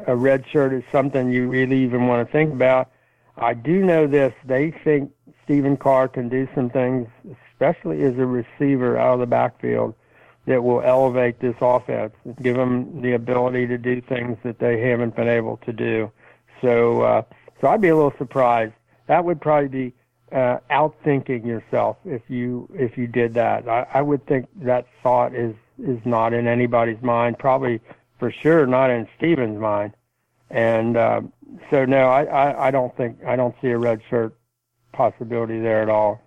a red shirt is something you really even want to think about. I do know this: they think Stephen Carr can do some things, especially as a receiver out of the backfield, that will elevate this offense give them the ability to do things that they haven't been able to do. So, uh, so I'd be a little surprised. That would probably be uh, outthinking yourself if you if you did that. I, I would think that thought is is not in anybody's mind. Probably for sure not in Stephen's mind. And uh, so no, I, I I don't think I don't see a red shirt possibility there at all.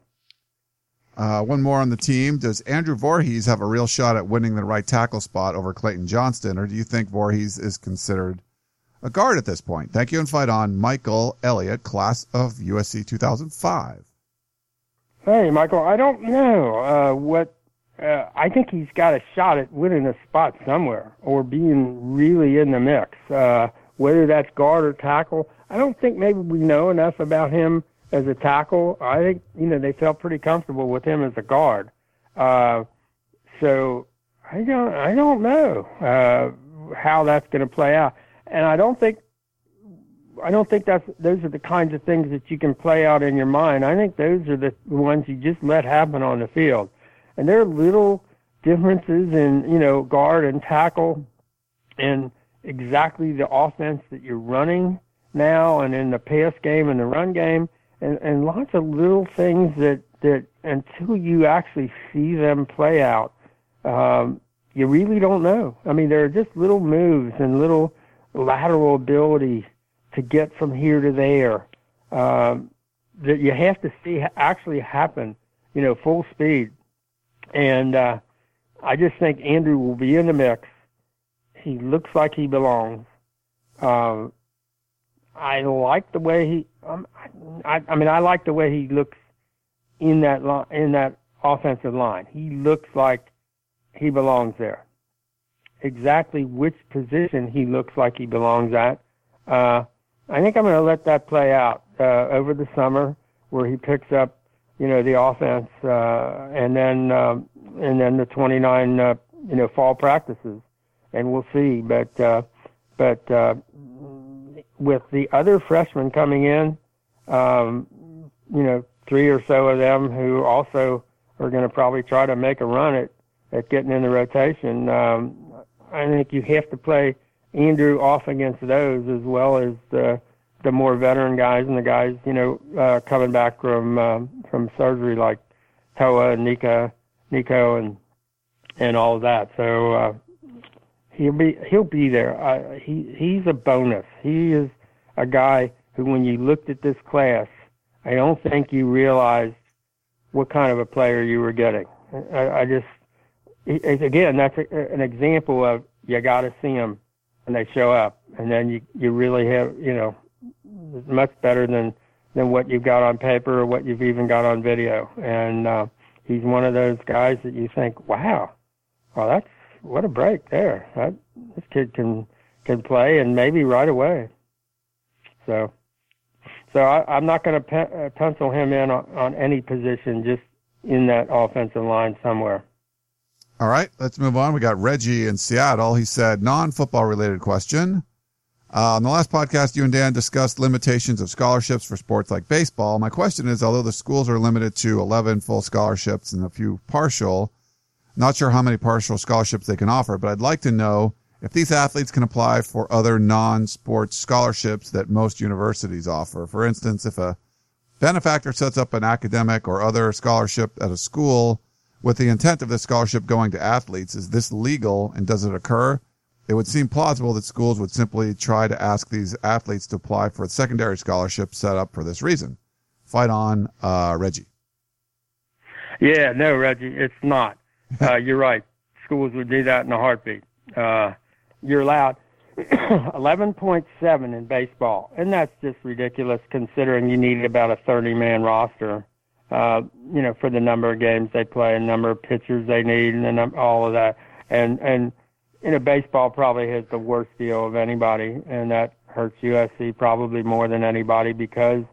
Uh, one more on the team. Does Andrew Voorhees have a real shot at winning the right tackle spot over Clayton Johnston, or do you think Voorhees is considered a guard at this point? Thank you and fight on. Michael Elliott, class of USC 2005. Hey, Michael, I don't know uh, what. Uh, I think he's got a shot at winning a spot somewhere or being really in the mix. Uh, whether that's guard or tackle, I don't think maybe we know enough about him as a tackle. I think you know they felt pretty comfortable with him as a guard. Uh, so I don't I don't know uh, how that's going to play out, and I don't think I don't think that's those are the kinds of things that you can play out in your mind. I think those are the ones you just let happen on the field, and there are little differences in you know guard and tackle, and exactly the offense that you're running now, and in the pass game and the run game and, and lots of little things that, that until you actually see them play out, um, you really don't know. I mean, there are just little moves and little lateral ability to get from here to there um, that you have to see actually happen, you know, full speed. And uh, I just think Andrew will be in the mix. He looks like he belongs. Um, I like the way he. Um, I, I mean, I like the way he looks in that line, in that offensive line. He looks like he belongs there. Exactly which position he looks like he belongs at. Uh, I think I'm going to let that play out uh, over the summer, where he picks up, you know, the offense, uh, and then um, and then the 29, uh, you know, fall practices, and we'll see. But uh, but uh, with the other freshmen coming in, um, you know, three or so of them who also are going to probably try to make a run at, at getting in the rotation. Um, I think you have to play Andrew off against those as well as the the more veteran guys and the guys, you know, uh, coming back from um, from surgery like Toa and Nika, Nico and and all of that. So uh, he'll be he'll be there. Uh, he he's a bonus. He is a guy who, when you looked at this class, I don't think you realized what kind of a player you were getting. I, I just again that's a, an example of you got to see them when they show up, and then you you really have you know much better than than what you've got on paper or what you've even got on video. And uh, he's one of those guys that you think, wow, well that's what a break there. That, this kid can can play and maybe right away. So, so I, am not going to pe- uh, pencil him in on, on any position, just in that offensive line somewhere. All right, let's move on. We got Reggie in Seattle. He said, non-football related question. Uh, on the last podcast, you and Dan discussed limitations of scholarships for sports like baseball. My question is, although the schools are limited to 11 full scholarships and a few partial, not sure how many partial scholarships they can offer, but I'd like to know if these athletes can apply for other non-sports scholarships that most universities offer. For instance, if a benefactor sets up an academic or other scholarship at a school with the intent of the scholarship going to athletes, is this legal and does it occur? It would seem plausible that schools would simply try to ask these athletes to apply for a secondary scholarship set up for this reason. Fight on, uh, Reggie. Yeah, no, Reggie, it's not. Uh, you're right. Schools would do that in a heartbeat. Uh, you're allowed 11.7 in baseball, and that's just ridiculous considering you need about a 30 man roster. Uh, you know, for the number of games they play, and number of pitchers they need, and then all of that. And and you know, baseball probably has the worst deal of anybody, and that hurts USC probably more than anybody because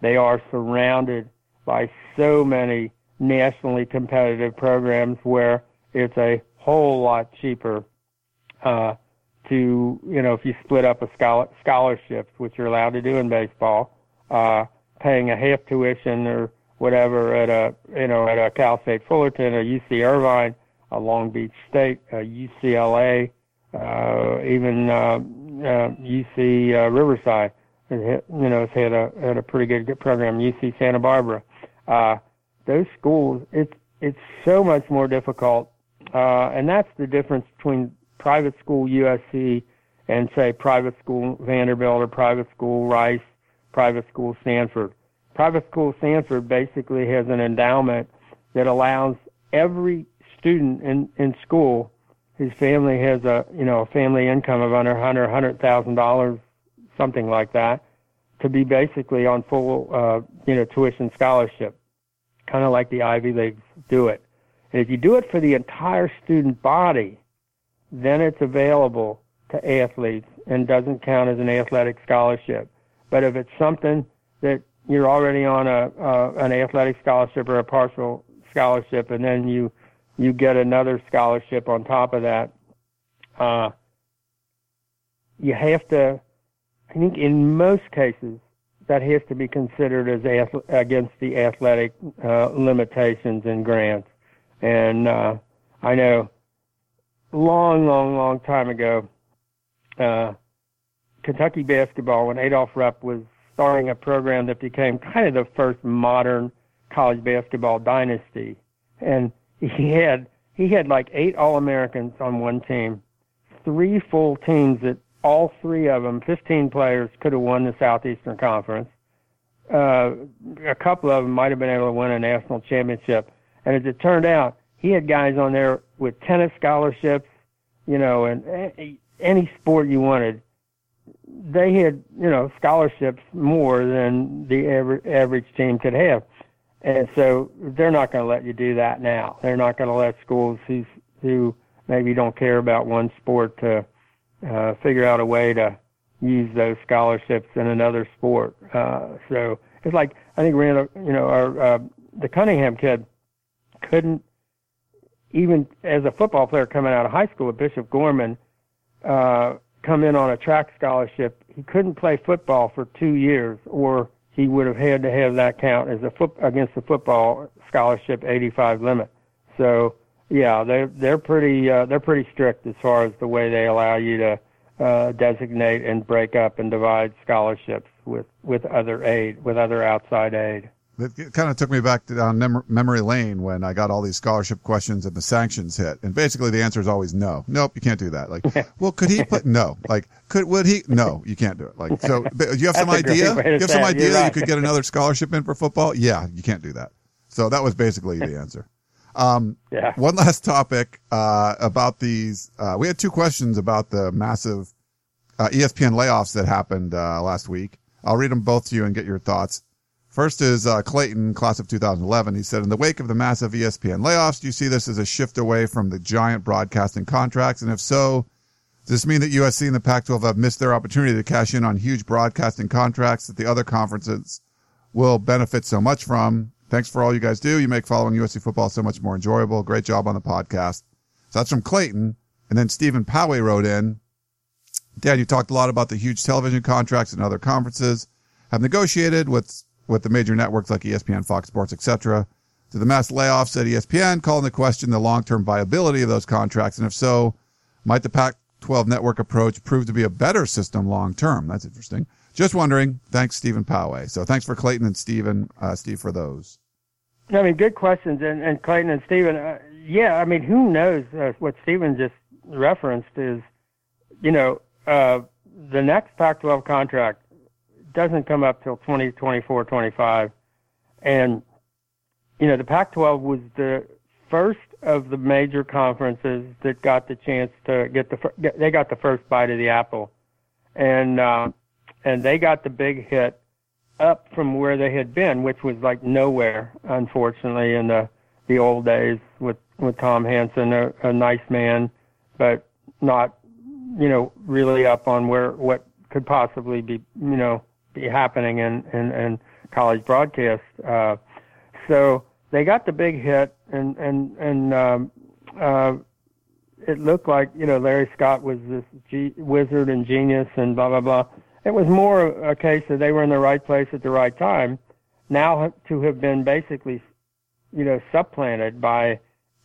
they are surrounded by so many nationally competitive programs where it's a whole lot cheaper uh, to, you know, if you split up a scholar, scholarships, which you're allowed to do in baseball, uh, paying a half tuition or, whatever at a you know at a Cal State Fullerton, a UC Irvine, a Long Beach State, a UCLA, uh, even uh, uh, UC uh, Riverside. you know, it's had a had a pretty good, good program. UC Santa Barbara. Uh, those schools, it's it's so much more difficult, uh, and that's the difference between private school USC and say private school Vanderbilt or private school Rice, private school Stanford. Private school Stanford basically has an endowment that allows every student in, in school whose family has a you know a family income of under hundred hundred thousand dollars, something like that, to be basically on full uh, you know tuition scholarship, kind of like the Ivy Leagues do it. And if you do it for the entire student body, then it's available to athletes and doesn't count as an athletic scholarship. But if it's something that you're already on a uh, an athletic scholarship or a partial scholarship, and then you you get another scholarship on top of that, uh, you have to. I think in most cases that has to be considered as ath- against the athletic uh, limitations and grants. And uh, I know long, long, long time ago, uh, Kentucky basketball when Adolph Rupp was starting a program that became kind of the first modern college basketball dynasty. And he had he had like eight All Americans on one team, three full teams that all three of them, 15 players, could have won the Southeastern Conference. Uh, a couple of them might have been able to win a national championship. And as it turned out, he had guys on there with tennis scholarships, you know, and any sport you wanted. They had, you know, scholarships more than the average, average team could have. And so they're not going to let you do that now. They're not going to let schools who, who maybe don't care about one sport to uh, figure out a way to use those scholarships in another sport. Uh, so it's like I think Randall, you know, our uh, the Cunningham kid couldn't even as a football player coming out of high school at Bishop Gorman uh, come in on a track scholarship. He couldn't play football for two years, or he would have had to have that count as a foot against the football scholarship 85 limit. So yeah, they're they're pretty uh, they're pretty strict as far as the way they allow you to uh, designate and break up and divide scholarships with with other aid with other outside aid. It kind of took me back to down memory lane when I got all these scholarship questions and the sanctions hit, and basically the answer is always no. Nope, you can't do that. Like, well, could he put no? Like, could would he? No, you can't do it. Like, so do you have some idea? You have some idea right. you could get another scholarship in for football? Yeah, you can't do that. So that was basically the answer. Um, yeah. One last topic uh, about these. Uh, we had two questions about the massive uh, ESPN layoffs that happened uh, last week. I'll read them both to you and get your thoughts. First is uh, Clayton, class of 2011. He said, in the wake of the massive ESPN layoffs, do you see this as a shift away from the giant broadcasting contracts? And if so, does this mean that USC and the Pac-12 have missed their opportunity to cash in on huge broadcasting contracts that the other conferences will benefit so much from? Thanks for all you guys do. You make following USC football so much more enjoyable. Great job on the podcast. So that's from Clayton. And then Stephen Poway wrote in, Dan, you talked a lot about the huge television contracts and other conferences have negotiated with with the major networks like ESPN, Fox Sports, etc. To the mass layoffs at ESPN, calling into question the long-term viability of those contracts, and if so, might the Pac-12 network approach prove to be a better system long-term? That's interesting. Just wondering. Thanks, Stephen Poway. So thanks for Clayton and Stephen, uh, Steve, for those. I mean, good questions, and, and Clayton and Stephen. Uh, yeah, I mean, who knows? Uh, what Stephen just referenced is, you know, uh, the next Pac-12 contract doesn't come up till 2024, 25. And, you know, the Pac 12 was the first of the major conferences that got the chance to get the, they got the first bite of the apple. And, uh, and they got the big hit up from where they had been, which was like nowhere, unfortunately, in the, the old days with, with Tom Hansen, a, a nice man, but not, you know, really up on where, what could possibly be, you know, be happening in, in, in college broadcast. Uh, so they got the big hit, and and and um, uh, it looked like you know Larry Scott was this G- wizard and genius and blah blah blah. It was more a case that they were in the right place at the right time, now to have been basically, you know, supplanted by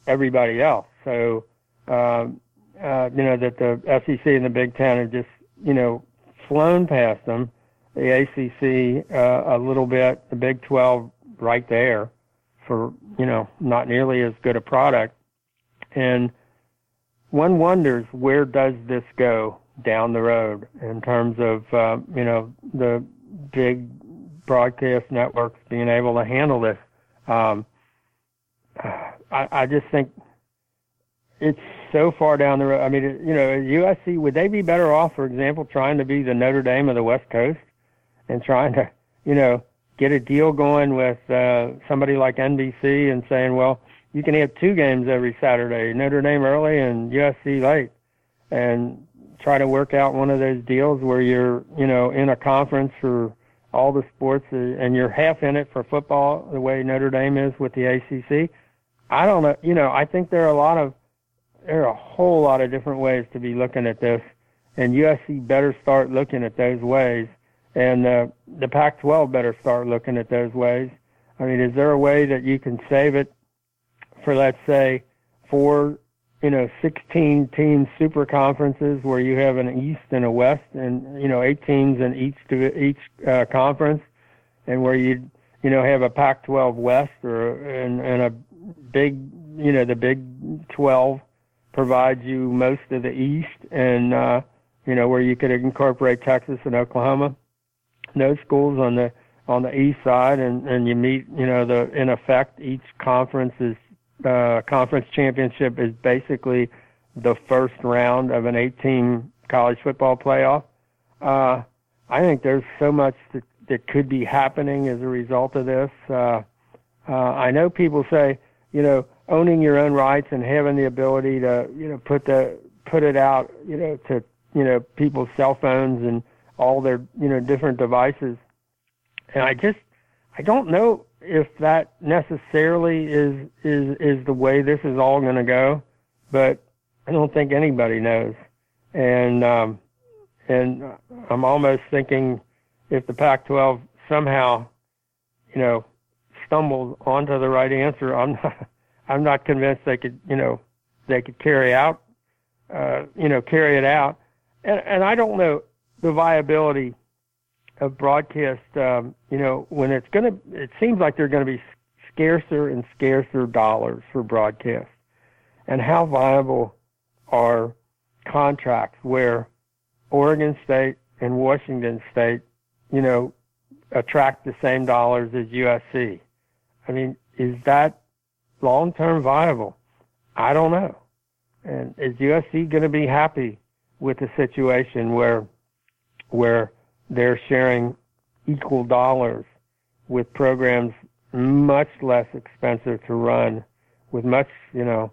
everybody else. So, um, uh, you know, that the SEC and the Big Ten have just, you know, flown past them. The ACC uh, a little bit, the Big 12 right there for, you know, not nearly as good a product. And one wonders where does this go down the road in terms of, uh, you know, the big broadcast networks being able to handle this. Um, I, I just think it's so far down the road. I mean, you know, USC would they be better off, for example, trying to be the Notre Dame of the West Coast and trying to, you know, get a deal going with uh, somebody like NBC and saying, well, you can have two games every Saturday, Notre Dame early and USC late, and try to work out one of those deals where you're, you know, in a conference for all the sports and you're half in it for football the way Notre Dame is with the ACC. I don't know, you know, I think there are a lot of there are a whole lot of different ways to be looking at this, and USC better start looking at those ways, and uh, the Pac-12 better start looking at those ways. I mean, is there a way that you can save it for, let's say, four, you know, 16 team super conferences where you have an East and a West, and you know, eight teams in each each uh, conference, and where you you know have a Pac-12 West or and, and a big, you know, the Big 12 provides you most of the East, and uh, you know where you could incorporate Texas and Oklahoma. Those schools on the on the east side, and and you meet, you know, the in effect each conference is uh, conference championship is basically the first round of an eight-team college football playoff. Uh, I think there's so much that, that could be happening as a result of this. Uh, uh, I know people say, you know, owning your own rights and having the ability to you know put the put it out you know to you know people's cell phones and all their you know different devices and i just i don't know if that necessarily is is is the way this is all going to go but i don't think anybody knows and um and i'm almost thinking if the pac 12 somehow you know stumbles onto the right answer i'm not I'm not convinced they could, you know, they could carry out, uh, you know, carry it out. And, and I don't know the viability of broadcast, um, you know, when it's going to, it seems like there are going to be scarcer and scarcer dollars for broadcast. And how viable are contracts where Oregon State and Washington State, you know, attract the same dollars as USC? I mean, is that long term viable? I don't know. And is USC going to be happy with a situation where where they're sharing equal dollars with programs much less expensive to run, with much you know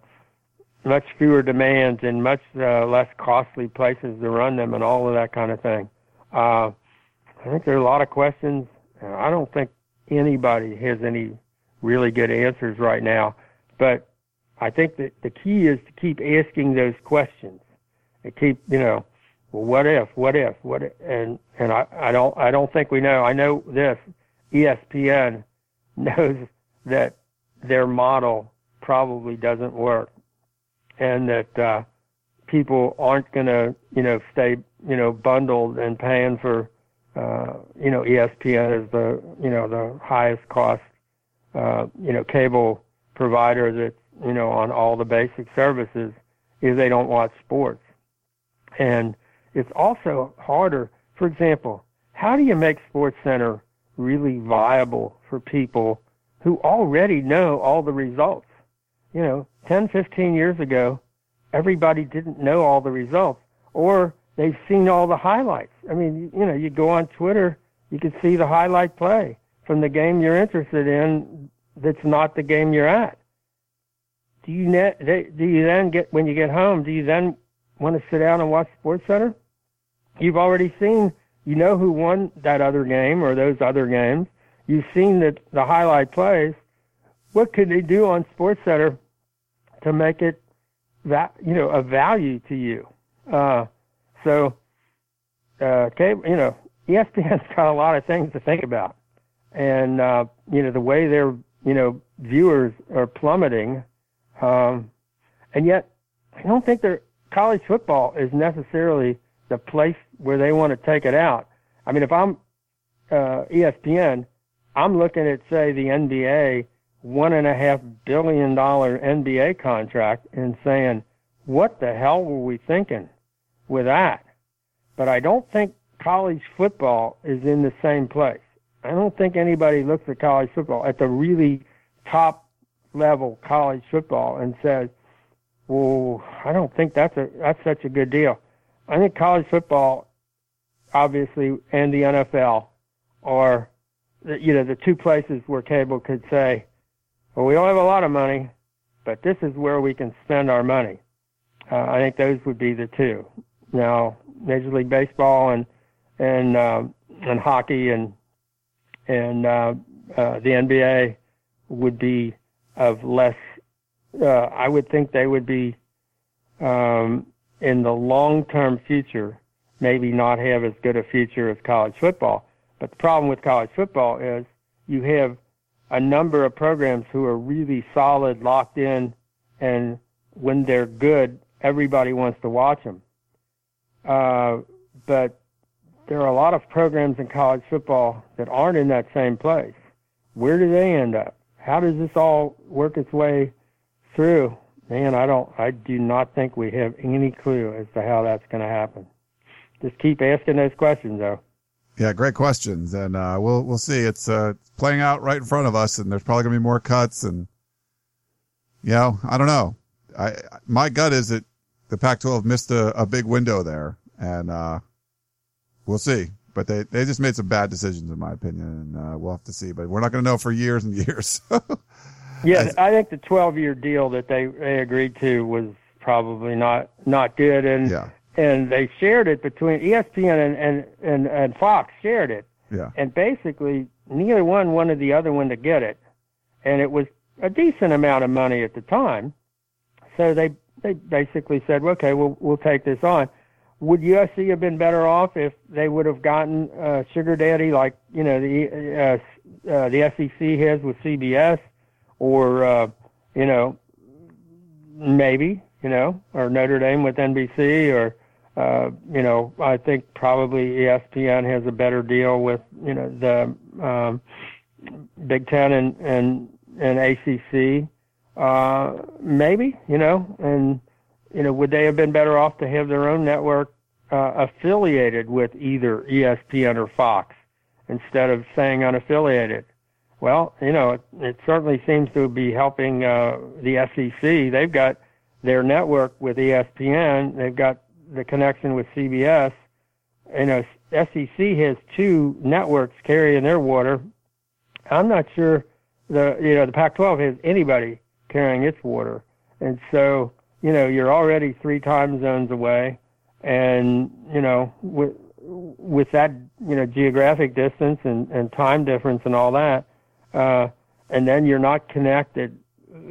much fewer demands and much uh, less costly places to run them and all of that kind of thing. Uh, I think there are a lot of questions. And I don't think anybody has any really good answers right now. But I think that the key is to keep asking those questions and keep, you know, well, what if, what if, what if, and and I, I don't I don't think we know. I know this. ESPN knows that their model probably doesn't work, and that uh, people aren't going to, you know, stay, you know, bundled and paying for, uh, you know, ESPN as the, you know, the highest cost, uh, you know, cable provider that's you know on all the basic services if they don't watch sports. And it's also harder. For example, how do you make Sports Center really viable for people who already know all the results? You know, 10, 15 years ago, everybody didn't know all the results, or they've seen all the highlights. I mean, you know, you go on Twitter, you can see the highlight play from the game you're interested in that's not the game you're at. Do you net, do you then get when you get home? Do you then want to sit down and watch Sports Center? You've already seen, you know who won that other game or those other games. You've seen the the highlight plays. What could they do on Sports Center to make it that you know a value to you? Uh, so, uh, cable, you know, ESPN's got a lot of things to think about, and uh, you know, the way their, you know, viewers are plummeting. Um, and yet I don't think their college football is necessarily the place where they want to take it out. I mean, if I'm uh, ESPN, I'm looking at say the NBA one and a half billion dollar NBA contract and saying, what the hell were we thinking with that? But I don't think college football is in the same place. I don't think anybody looks at college football at the really top level college football and says, well, I don't think that's a that's such a good deal. I think college football, obviously, and the NFL are, you know, the two places where cable could say, well, we don't have a lot of money, but this is where we can spend our money. Uh, I think those would be the two. Now, Major League Baseball and and uh, and hockey and and uh, uh, the NBA would be of less. Uh, I would think they would be um, in the long-term future, maybe not have as good a future as college football. But the problem with college football is you have a number of programs who are really solid, locked in, and when they're good, everybody wants to watch them. Uh, but there are a lot of programs in college football that aren't in that same place. Where do they end up? How does this all work its way through? Man, I don't, I do not think we have any clue as to how that's going to happen. Just keep asking those questions, though. Yeah, great questions, and uh, we'll we'll see. It's uh, playing out right in front of us, and there's probably gonna be more cuts, and you know, I don't know. I my gut is that the Pac-12 missed a, a big window there, and uh, we'll see. But they they just made some bad decisions, in my opinion, and uh, we'll have to see. But we're not gonna know for years and years. Yeah, I think the 12-year deal that they they agreed to was probably not not good, and yeah and they shared it between ESPN and, and, and, and Fox shared it. Yeah. And basically, neither one wanted the other one to get it. And it was a decent amount of money at the time. So they, they basically said, okay, we'll, we'll take this on. Would USC have been better off if they would have gotten uh, sugar daddy like, you know, the, uh, uh, the SEC has with CBS or, uh, you know, maybe, you know, or Notre Dame with NBC or, uh, you know, I think probably ESPN has a better deal with, you know, the um, Big Ten and and and ACC. Uh, maybe, you know, and you know, would they have been better off to have their own network uh, affiliated with either ESPN or Fox instead of saying unaffiliated? Well, you know, it, it certainly seems to be helping uh, the SEC. They've got their network with ESPN. They've got the connection with CBS. You know, SEC has two networks carrying their water. I'm not sure the you know the Pac-12 has anybody carrying its water, and so you know you're already three time zones away, and you know with with that you know geographic distance and, and time difference and all that, uh, and then you're not connected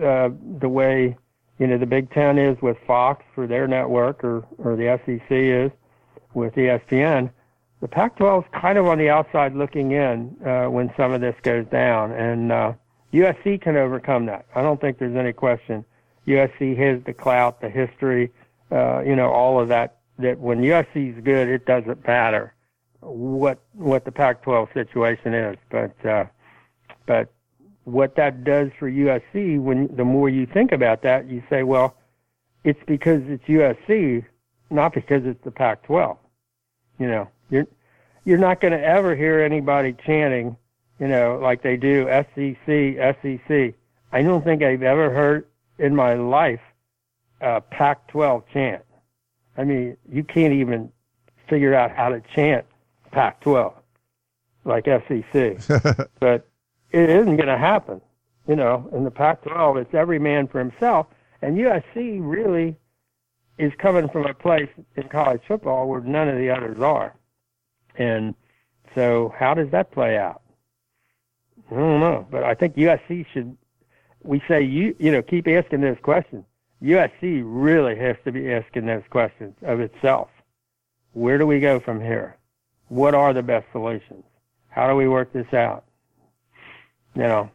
uh, the way you know, the Big Ten is with Fox for their network, or or the SEC is with ESPN. The Pac-12 is kind of on the outside looking in uh, when some of this goes down, and uh, USC can overcome that. I don't think there's any question. USC has the clout, the history, uh, you know, all of that. That when USC is good, it doesn't matter what what the Pac-12 situation is. But uh, but what that does for USC, when the more you think about that, you say, well, it's because it's USC, not because it's the Pac-12. You know, you're you're not going to ever hear anybody chanting, you know, like they do SEC, SEC. I don't think I've ever heard in my life a Pac-12 chant. I mean, you can't even figure out how to chant Pac-12 like SEC. but it isn't going to happen. You know, in the Pac-12, it's every man for himself, and USC really is coming from a place in college football where none of the others are. And so, how does that play out? I don't know, but I think USC should. We say you, you know, keep asking those questions. USC really has to be asking those questions of itself. Where do we go from here? What are the best solutions? How do we work this out? You know,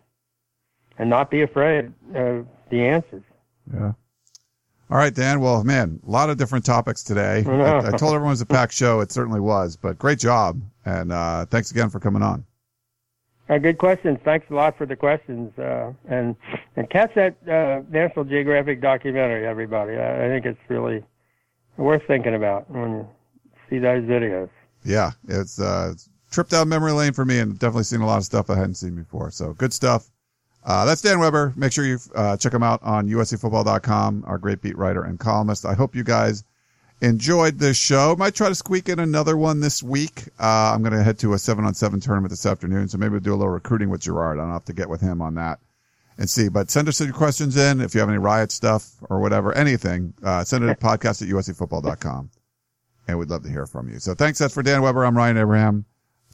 and not be afraid of the answers. Yeah. All right, Dan. Well, man, a lot of different topics today. I. I, told everyone it was a packed show. It certainly was, but great job. And uh, thanks again for coming on. Uh, good questions. Thanks a lot for the questions. Uh, and and catch that uh, National Geographic documentary, everybody. I, I think it's really worth thinking about when you see those videos. Yeah, it's uh, it's trip down memory lane for me and definitely seen a lot of stuff I hadn't seen before. So good stuff. Uh, that's Dan Weber. Make sure you uh, check him out on USCFootball.com, our great beat writer and columnist. I hope you guys enjoyed this show. Might try to squeak in another one this week. Uh, I'm going to head to a seven on seven tournament this afternoon, so maybe we'll do a little recruiting with Gerard. I don't have to get with him on that and see. But send us your questions in if you have any riot stuff or whatever, anything. Uh, send it to podcast at USCFootball.com, and we'd love to hear from you. So thanks. That's for Dan Weber. I'm Ryan Abraham.